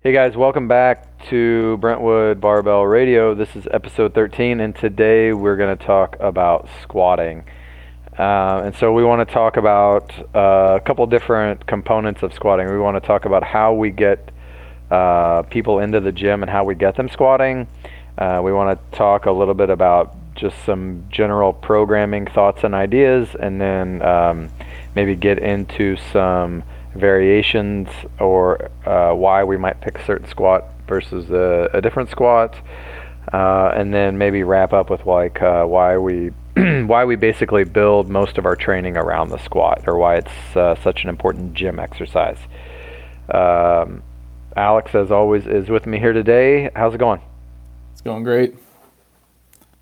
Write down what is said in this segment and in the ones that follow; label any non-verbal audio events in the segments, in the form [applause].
Hey guys, welcome back to Brentwood Barbell Radio. This is episode 13, and today we're going to talk about squatting. Uh, and so we want to talk about uh, a couple different components of squatting. We want to talk about how we get uh, people into the gym and how we get them squatting. Uh, we want to talk a little bit about just some general programming thoughts and ideas, and then um, maybe get into some variations or uh, why we might pick a certain squat versus a, a different squat, uh, and then maybe wrap up with like uh, why we [clears throat] why we basically build most of our training around the squat or why it's uh, such an important gym exercise. Um, Alex, as always, is with me here today. How's it going? It's going great.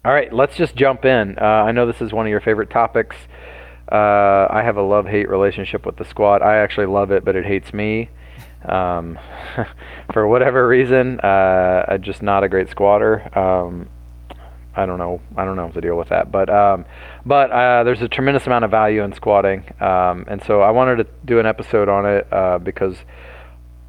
All right, let's just jump in. Uh, I know this is one of your favorite topics. Uh, I have a love hate relationship with the squat. I actually love it, but it hates me. Um, [laughs] for whatever reason, uh, I'm just not a great squatter. Um, I don't know. I don't know how to deal with that. But um, but uh, there's a tremendous amount of value in squatting, um, and so I wanted to do an episode on it uh, because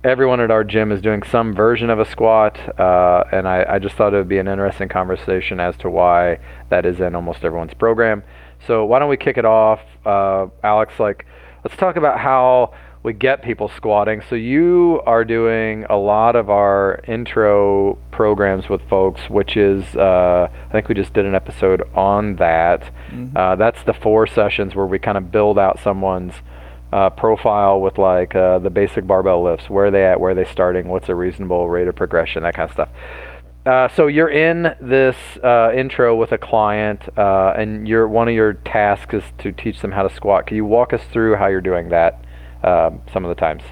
everyone at our gym is doing some version of a squat, uh, and I, I, just thought it would be an interesting conversation as to why that is in almost everyone's program. So why don't we kick it off, uh, Alex? Like, let's talk about how we get people squatting. So you are doing a lot of our intro programs with folks, which is uh, I think we just did an episode on that. Mm-hmm. Uh, that's the four sessions where we kind of build out someone's uh, profile with like uh, the basic barbell lifts, where are they at, where are they starting, what's a reasonable rate of progression, that kind of stuff. Uh, so you're in this uh, intro with a client, uh, and your one of your tasks is to teach them how to squat. Can you walk us through how you're doing that um, some of the times?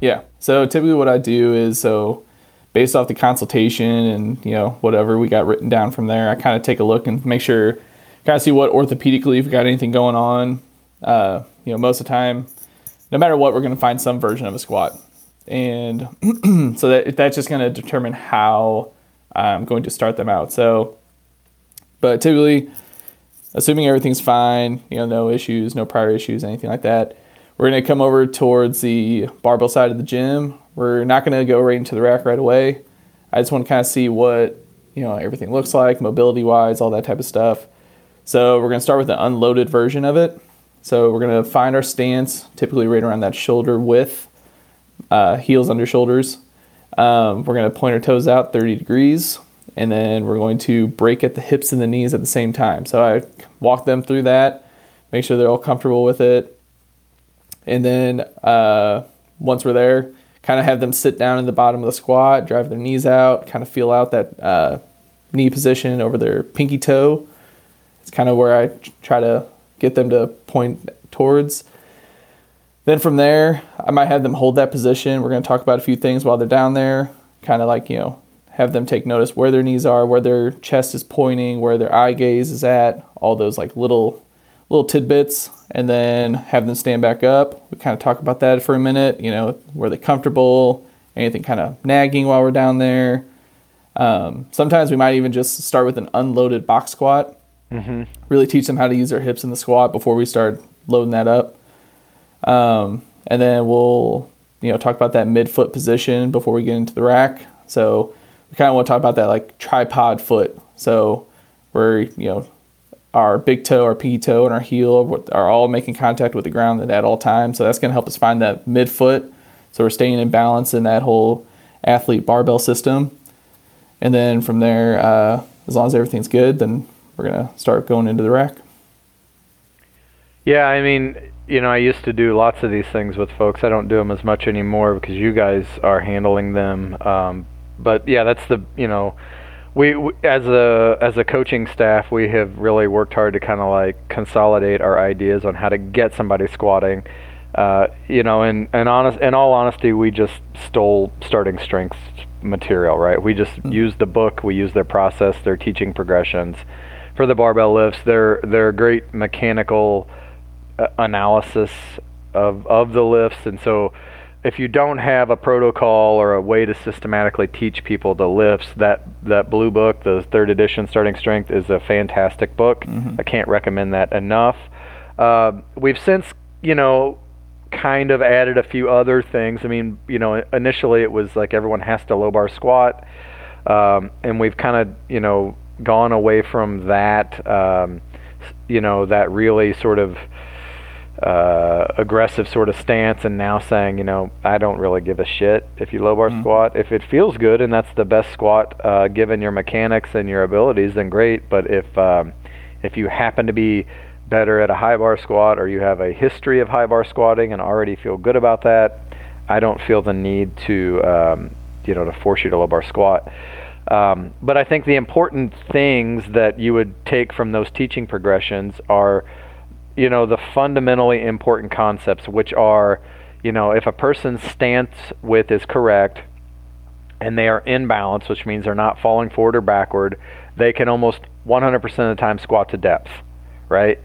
Yeah. So typically, what I do is so based off the consultation and you know whatever we got written down from there, I kind of take a look and make sure, kind of see what orthopedically if we got anything going on. Uh, you know, most of the time, no matter what, we're going to find some version of a squat, and [clears throat] so that that's just going to determine how I'm going to start them out. So, but typically, assuming everything's fine, you know, no issues, no prior issues, anything like that, we're going to come over towards the barbell side of the gym. We're not going to go right into the rack right away. I just want to kind of see what, you know, everything looks like, mobility wise, all that type of stuff. So we're going to start with the unloaded version of it. So we're going to find our stance, typically right around that shoulder width, uh, heels under shoulders. Um, we're going to point our toes out 30 degrees, and then we're going to break at the hips and the knees at the same time. So I walk them through that, make sure they're all comfortable with it. And then uh, once we're there, kind of have them sit down in the bottom of the squat, drive their knees out, kind of feel out that uh, knee position over their pinky toe. It's kind of where I try to get them to point towards. Then from there, I might have them hold that position. We're going to talk about a few things while they're down there, kind of like, you know, have them take notice where their knees are, where their chest is pointing, where their eye gaze is at, all those like little little tidbits, and then have them stand back up. We kind of talk about that for a minute, you know, were they comfortable, anything kind of nagging while we're down there. Um, sometimes we might even just start with an unloaded box squat. Mm-hmm. Really teach them how to use their hips in the squat before we start loading that up. Um, and then we'll, you know, talk about that midfoot position before we get into the rack. So we kind of want to talk about that like tripod foot. So we're, you know, our big toe, our pinky toe, and our heel are all making contact with the ground at all times. So that's going to help us find that midfoot. So we're staying in balance in that whole athlete barbell system. And then from there, uh, as long as everything's good, then we're going to start going into the rack. Yeah, I mean, you know, I used to do lots of these things with folks. I don't do them as much anymore because you guys are handling them. Um, but yeah, that's the you know, we, we, as a as a coaching staff, we have really worked hard to kind of like consolidate our ideas on how to get somebody squatting. Uh, you know, and and honest, in all honesty, we just stole starting strength material, right? We just mm-hmm. used the book, we used their process, their teaching progressions for the barbell lifts. They're they're great mechanical analysis of of the lifts, and so if you don't have a protocol or a way to systematically teach people the lifts, that that blue book, the third edition, Starting Strength, is a fantastic book. Mm-hmm. I can't recommend that enough. Uh, we've since, you know, kind of added a few other things. I mean, you know, initially it was like everyone has to low bar squat, um, and we've kind of, you know, gone away from that, um, you know, that really sort of uh, aggressive sort of stance, and now saying, you know, I don't really give a shit if you low bar mm-hmm. squat. If it feels good and that's the best squat uh, given your mechanics and your abilities, then great. But if um, if you happen to be better at a high bar squat or you have a history of high bar squatting and already feel good about that, I don't feel the need to um, you know to force you to low bar squat. Um, but I think the important things that you would take from those teaching progressions are, you know, the fundamentally important concepts, which are, you know, if a person's stance width is correct and they are in balance, which means they're not falling forward or backward, they can almost 100% of the time squat to depth, right?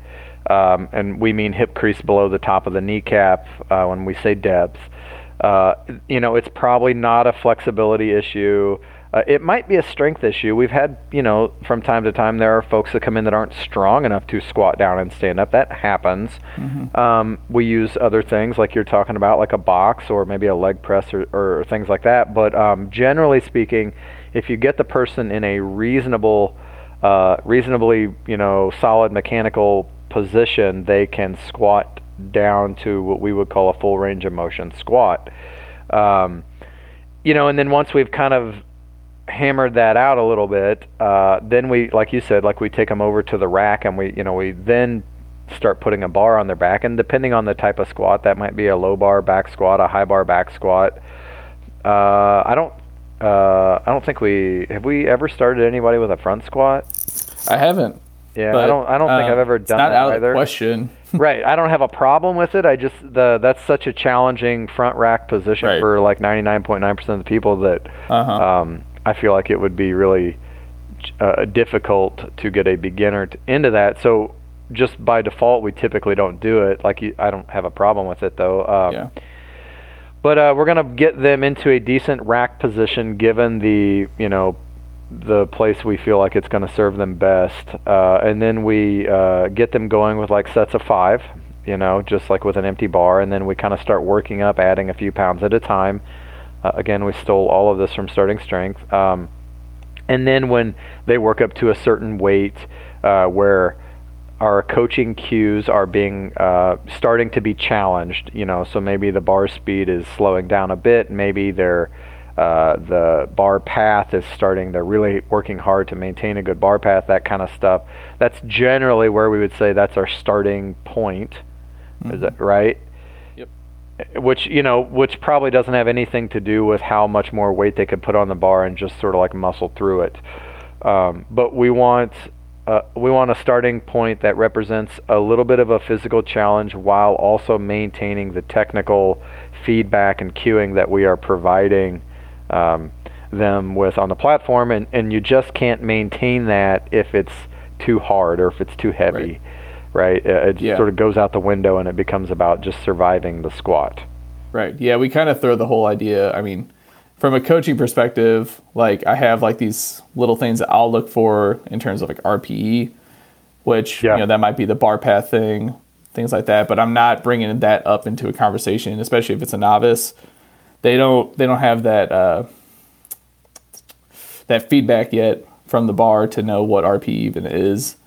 Um, and we mean hip crease below the top of the kneecap uh, when we say depth. Uh, you know, it's probably not a flexibility issue. Uh, it might be a strength issue. We've had, you know, from time to time, there are folks that come in that aren't strong enough to squat down and stand up. That happens. Mm-hmm. Um, we use other things like you're talking about, like a box or maybe a leg press or, or things like that. But um, generally speaking, if you get the person in a reasonable, uh, reasonably, you know, solid mechanical position, they can squat down to what we would call a full range of motion squat. Um, you know, and then once we've kind of hammered that out a little bit, uh, then we, like you said, like we take them over to the rack and we, you know, we then start putting a bar on their back. And depending on the type of squat, that might be a low bar back squat, a high bar back squat. Uh, I don't, uh, I don't think we have we ever started anybody with a front squat. I haven't. Yeah, but, I don't. I don't think I've uh, ever done not that out either. Of question. [laughs] right. I don't have a problem with it. I just the that's such a challenging front rack position right. for like 99.9% of the people that uh-huh. um, I feel like it would be really uh, difficult to get a beginner to, into that. So just by default, we typically don't do it. Like you, I don't have a problem with it though. Um, yeah. But uh, we're gonna get them into a decent rack position, given the you know the place we feel like it's going to serve them best, uh, and then we uh, get them going with like sets of five, you know, just like with an empty bar, and then we kind of start working up, adding a few pounds at a time. Uh, again, we stole all of this from Starting Strength. Um, and then when they work up to a certain weight uh, where our coaching cues are being uh, starting to be challenged, you know, so maybe the bar speed is slowing down a bit, maybe they're uh, the bar path is starting. They're really working hard to maintain a good bar path, that kind of stuff. That's generally where we would say that's our starting point. Mm-hmm. Is that right? Which you know which probably doesn't have anything to do with how much more weight they could put on the bar and just sort of like muscle through it. Um, but we want uh, we want a starting point that represents a little bit of a physical challenge while also maintaining the technical feedback and cueing that we are providing um, them with on the platform. And, and you just can't maintain that if it's too hard or if it's too heavy. Right right? It yeah. sort of goes out the window and it becomes about just surviving the squat. Right. Yeah, we kind of throw the whole idea. I mean, from a coaching perspective, like I have like these little things that I'll look for in terms of like RPE, which yeah. you know that might be the bar path thing, things like that. But I'm not bringing that up into a conversation, especially if it's a novice. They don't they don't have that uh, that feedback yet from the bar to know what RPE even is.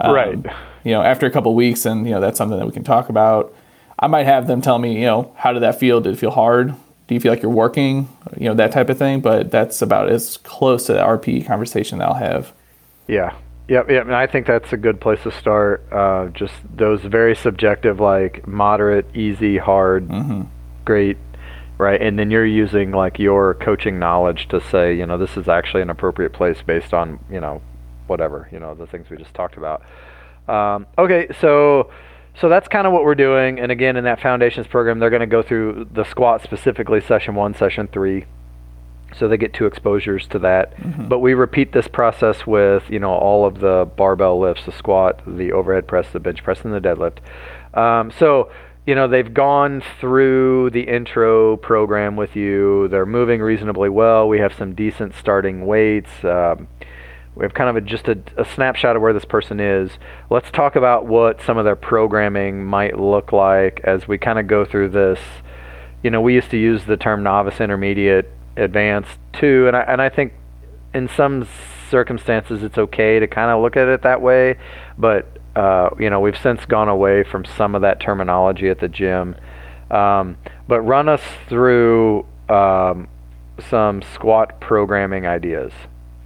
Um, right you know, after a couple weeks, and you know, that's something that we can talk about. I might have them tell me, you know, how did that feel? Did it feel hard? Do you feel like you're working? You know, that type of thing. But that's about as close to the RP conversation that I'll have. Yeah. Yep, yep, and I think that's a good place to start. Uh, just those very subjective, like moderate, easy, hard, mm-hmm. great, right? And then you're using like your coaching knowledge to say, you know, this is actually an appropriate place based on, you know, whatever, you know, the things we just talked about. Um, okay, so so that's kind of what we're doing. And again, in that foundations program, they're going to go through the squat specifically, session one, session three. So they get two exposures to that. Mm-hmm. But we repeat this process with you know all of the barbell lifts, the squat, the overhead press, the bench press, and the deadlift. Um, so you know they've gone through the intro program with you. They're moving reasonably well. We have some decent starting weights. Um, we have kind of a, just a, a, snapshot of where this person is. Let's talk about what some of their programming might look like as we kind of go through this. You know, we used to use the term novice, intermediate, advanced too, and I, and I think in some circumstances it's okay to kind of look at it that way, but uh, you know we've since gone away from some of that terminology at the gym. Um, but run us through um, some squat programming ideas.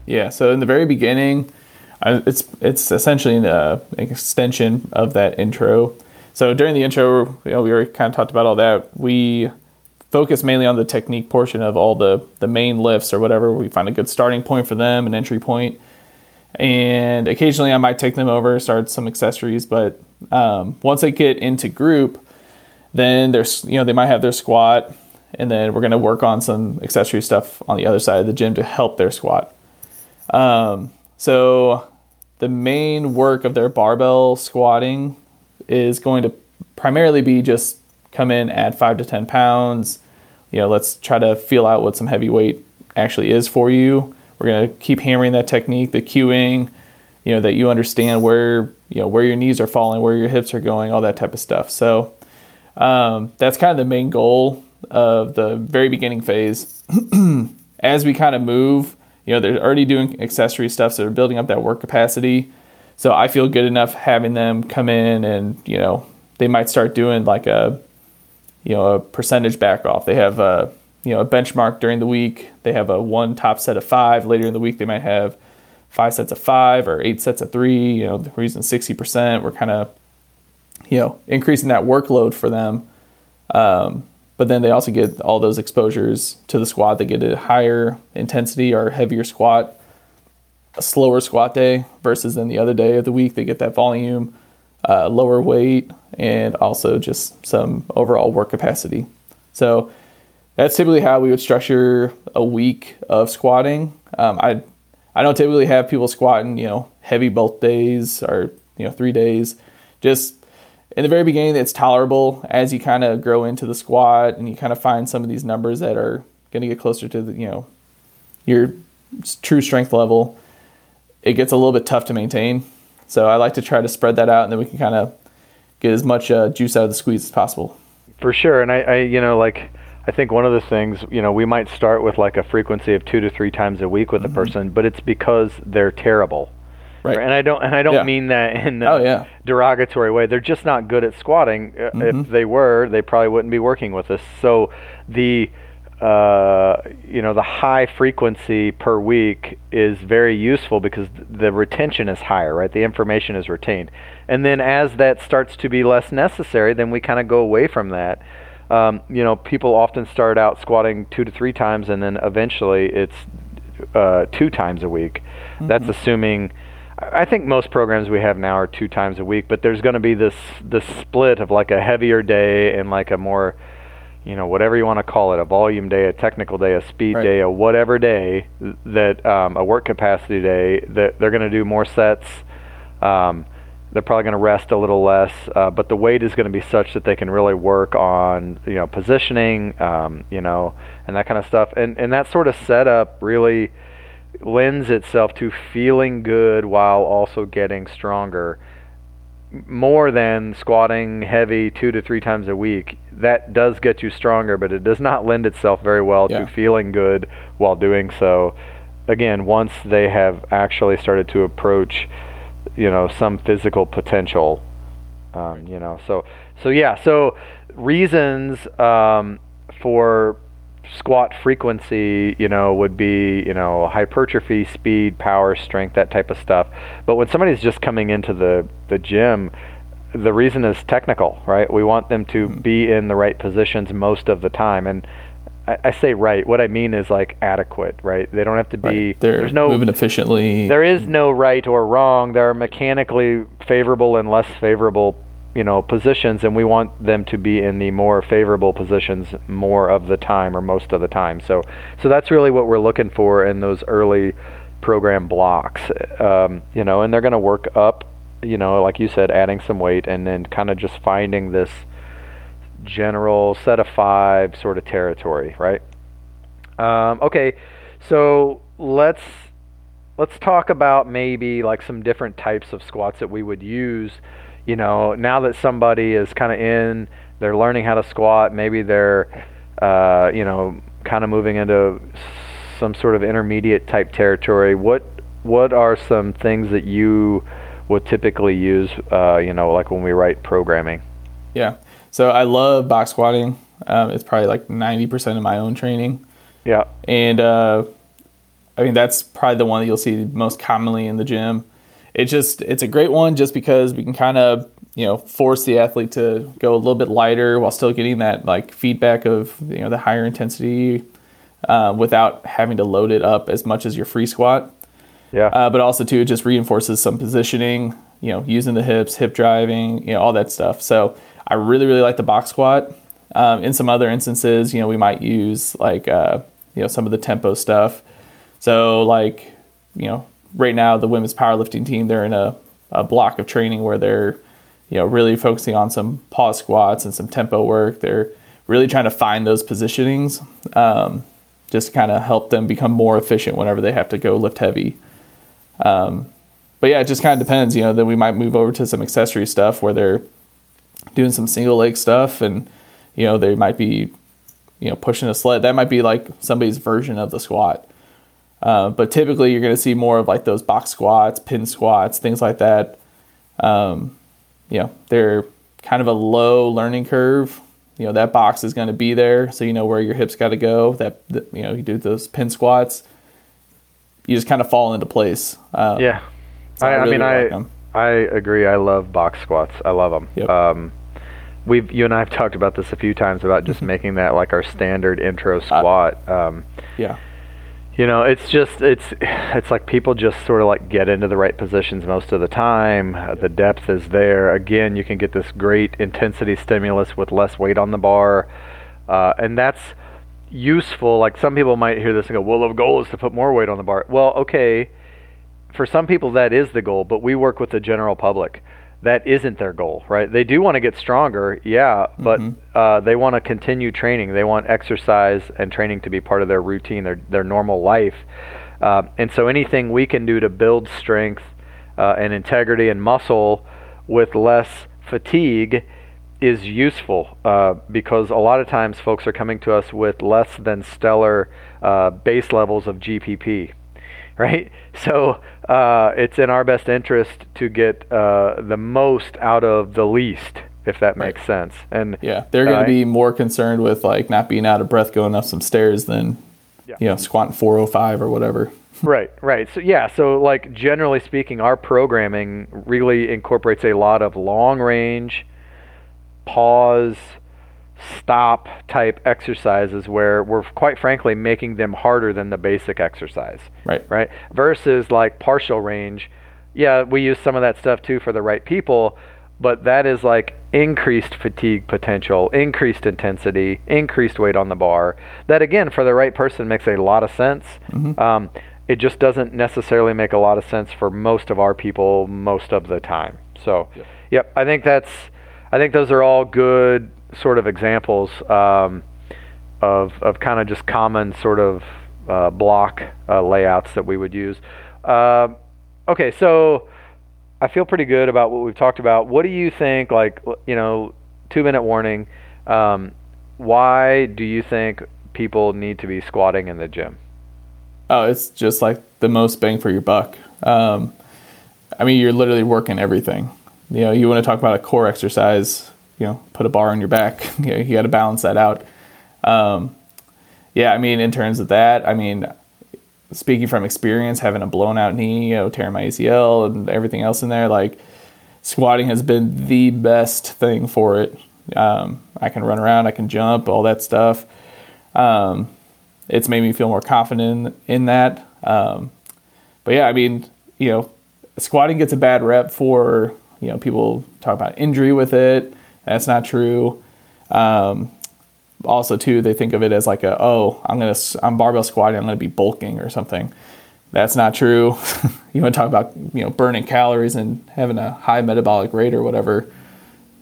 Yeah. So in the very beginning, it's it's essentially an, uh, an extension of that intro. So during the intro, you know, we already kind of talked about all that. We focus mainly on the technique portion of all the the main lifts or whatever. We find a good starting point for them, an entry point, and occasionally I might take them over, start some accessories. But um, once they get into group, then there's you know they might have their squat, and then we're going to work on some accessory stuff on the other side of the gym to help their squat. Um, so the main work of their barbell squatting is going to primarily be just come in, add five to 10 pounds. You know, let's try to feel out what some heavy weight actually is for you. We're going to keep hammering that technique, the cueing, you know, that you understand where, you know, where your knees are falling, where your hips are going, all that type of stuff. So um, that's kind of the main goal of the very beginning phase. [clears throat] As we kind of move, you know, they're already doing accessory stuff, so they're building up that work capacity. So I feel good enough having them come in and, you know, they might start doing like a, you know, a percentage back off. They have a, you know, a benchmark during the week. They have a one top set of five. Later in the week, they might have five sets of five or eight sets of three. You know, we're using 60%. We're kind of, you know, increasing that workload for them. Um, but then they also get all those exposures to the squat. They get a higher intensity or heavier squat, a slower squat day versus then the other day of the week. They get that volume, uh, lower weight, and also just some overall work capacity. So that's typically how we would structure a week of squatting. Um, I I don't typically have people squatting, you know, heavy both days or you know three days. Just in the very beginning, it's tolerable. As you kind of grow into the squat and you kind of find some of these numbers that are going to get closer to the, you know, your true strength level, it gets a little bit tough to maintain. So I like to try to spread that out, and then we can kind of get as much uh, juice out of the squeeze as possible. For sure, and I, I, you know, like I think one of the things, you know, we might start with like a frequency of two to three times a week with mm-hmm. a person, but it's because they're terrible. Right. And I don't and I don't yeah. mean that in a oh, yeah. derogatory way. They're just not good at squatting. Uh, mm-hmm. If they were, they probably wouldn't be working with us. So the uh, you know the high frequency per week is very useful because the retention is higher, right? The information is retained, and then as that starts to be less necessary, then we kind of go away from that. Um, you know, people often start out squatting two to three times, and then eventually it's uh, two times a week. Mm-hmm. That's assuming I think most programs we have now are two times a week, but there's going to be this this split of like a heavier day and like a more, you know, whatever you want to call it, a volume day, a technical day, a speed right. day, a whatever day that um, a work capacity day that they're going to do more sets. Um, they're probably going to rest a little less, uh, but the weight is going to be such that they can really work on you know positioning, um, you know, and that kind of stuff. And and that sort of setup really lends itself to feeling good while also getting stronger more than squatting heavy two to three times a week. That does get you stronger, but it does not lend itself very well yeah. to feeling good while doing so. Again, once they have actually started to approach, you know, some physical potential, um, you know, so so yeah, so reasons um, for squat frequency, you know, would be, you know, hypertrophy, speed, power, strength, that type of stuff. But when somebody's just coming into the, the gym, the reason is technical, right? We want them to mm-hmm. be in the right positions most of the time. And I, I say right. What I mean is like adequate, right? They don't have to be. Right. There's no moving efficiently. There is no right or wrong. There are mechanically favorable and less favorable you know positions and we want them to be in the more favorable positions more of the time or most of the time. So so that's really what we're looking for in those early program blocks. Um, you know and they're going to work up you know like you said adding some weight and then kind of just finding this general set of five sort of territory right? Um, okay so let's let's talk about maybe like some different types of squats that we would use. You know, now that somebody is kind of in, they're learning how to squat. Maybe they're, uh, you know, kind of moving into some sort of intermediate type territory. What what are some things that you would typically use? Uh, you know, like when we write programming. Yeah. So I love box squatting. Um, it's probably like ninety percent of my own training. Yeah. And uh, I mean that's probably the one that you'll see most commonly in the gym. It's just it's a great one just because we can kind of you know force the athlete to go a little bit lighter while still getting that like feedback of you know the higher intensity uh, without having to load it up as much as your free squat. Yeah. Uh, but also too, it just reinforces some positioning. You know, using the hips, hip driving, you know, all that stuff. So I really, really like the box squat. Um, in some other instances, you know, we might use like uh, you know some of the tempo stuff. So like you know, right now the women's powerlifting team they're in a, a block of training where they're you know really focusing on some pause squats and some tempo work. They're really trying to find those positionings. Um, just to kind of help them become more efficient whenever they have to go lift heavy. Um, but yeah, it just kind of depends. You know, then we might move over to some accessory stuff where they're doing some single leg stuff, and you know they might be, you know, pushing a sled. That might be like somebody's version of the squat. Uh, but typically, you're going to see more of like those box squats, pin squats, things like that. Um, you know, they're kind of a low learning curve. You know, that box is going to be there, so you know where your hips got to go. That, you know, you do those pin squats you just kind of fall into place. Uh, yeah, so I, I, really I mean, I I agree. I love box squats. I love them. Yep. Um, we've you and I have talked about this a few times about just [laughs] making that like our standard intro uh, squat. Um, yeah. You know, it's just it's it's like people just sort of like get into the right positions most of the time. Uh, the depth is there. Again, you can get this great intensity stimulus with less weight on the bar, uh, and that's useful. Like some people might hear this and go, "Well, the goal is to put more weight on the bar." Well, okay, for some people that is the goal, but we work with the general public. That isn't their goal, right? They do want to get stronger, yeah, but mm-hmm. uh, they want to continue training. They want exercise and training to be part of their routine, their their normal life. Uh, and so, anything we can do to build strength uh, and integrity and muscle with less fatigue is useful uh, because a lot of times folks are coming to us with less than stellar uh, base levels of GPP, right? [laughs] So uh, it's in our best interest to get uh, the most out of the least, if that makes right. sense. And yeah, they're going to be more concerned with like not being out of breath going up some stairs than yeah. you know squatting 405 or whatever. [laughs] right, right. So yeah, so like generally speaking, our programming really incorporates a lot of long range pause, stop type exercises where we're quite frankly making them harder than the basic exercise. Right. Right. Versus like partial range. Yeah, we use some of that stuff too for the right people, but that is like increased fatigue potential, increased intensity, increased weight on the bar. That again, for the right person, makes a lot of sense. Mm-hmm. Um, it just doesn't necessarily make a lot of sense for most of our people most of the time. So, yep, yep I think that's I think those are all good sort of examples um, of of kind of just common sort of uh, block uh, layouts that we would use. Uh, okay, so I feel pretty good about what we've talked about. What do you think? Like, you know, two minute warning. Um, why do you think people need to be squatting in the gym? Oh, it's just like the most bang for your buck. Um, I mean, you're literally working everything you know, you want to talk about a core exercise, you know, put a bar on your back. [laughs] you, know, you got to balance that out. Um, yeah, I mean, in terms of that, I mean, speaking from experience, having a blown out knee, you know, tearing my ACL and everything else in there, like squatting has been the best thing for it. Um, I can run around, I can jump, all that stuff. Um, it's made me feel more confident in, in that. Um, but yeah, I mean, you know, squatting gets a bad rep for you know, people talk about injury with it. That's not true. Um, also, too, they think of it as like a oh, I'm gonna I'm barbell squatting, I'm gonna be bulking or something. That's not true. [laughs] you want to talk about you know burning calories and having a high metabolic rate or whatever.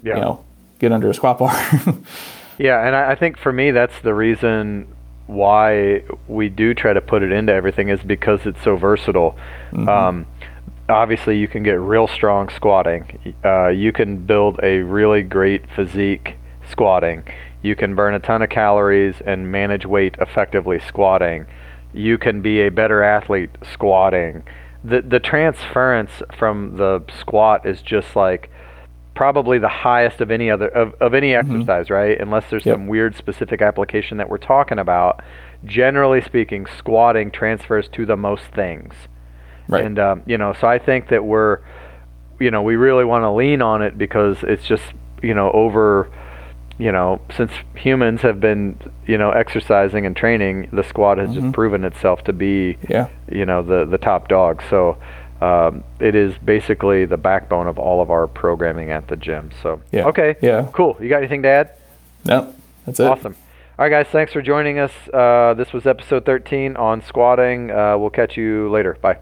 Yeah. You know, get under a squat bar. [laughs] yeah, and I, I think for me that's the reason why we do try to put it into everything is because it's so versatile. Mm-hmm. Um, obviously, you can get real strong squatting. Uh, you can build a really great physique squatting. You can burn a ton of calories and manage weight effectively squatting. You can be a better athlete squatting. The the transference from the squat is just like probably the highest of any other of, of any mm-hmm. exercise, right? Unless there's yep. some weird specific application that we're talking about. Generally speaking, squatting transfers to the most things. Right. And um, you know, so I think that we're you know, we really want to lean on it because it's just, you know, over you know, since humans have been, you know, exercising and training, the squat has mm-hmm. just proven itself to be, yeah. you know, the the top dog. So um, it is basically the backbone of all of our programming at the gym. So yeah. okay, yeah, cool. You got anything to add? No, that's it. Awesome. All right, guys. Thanks for joining us. Uh, this was episode 13 on squatting. Uh, we'll catch you later. Bye.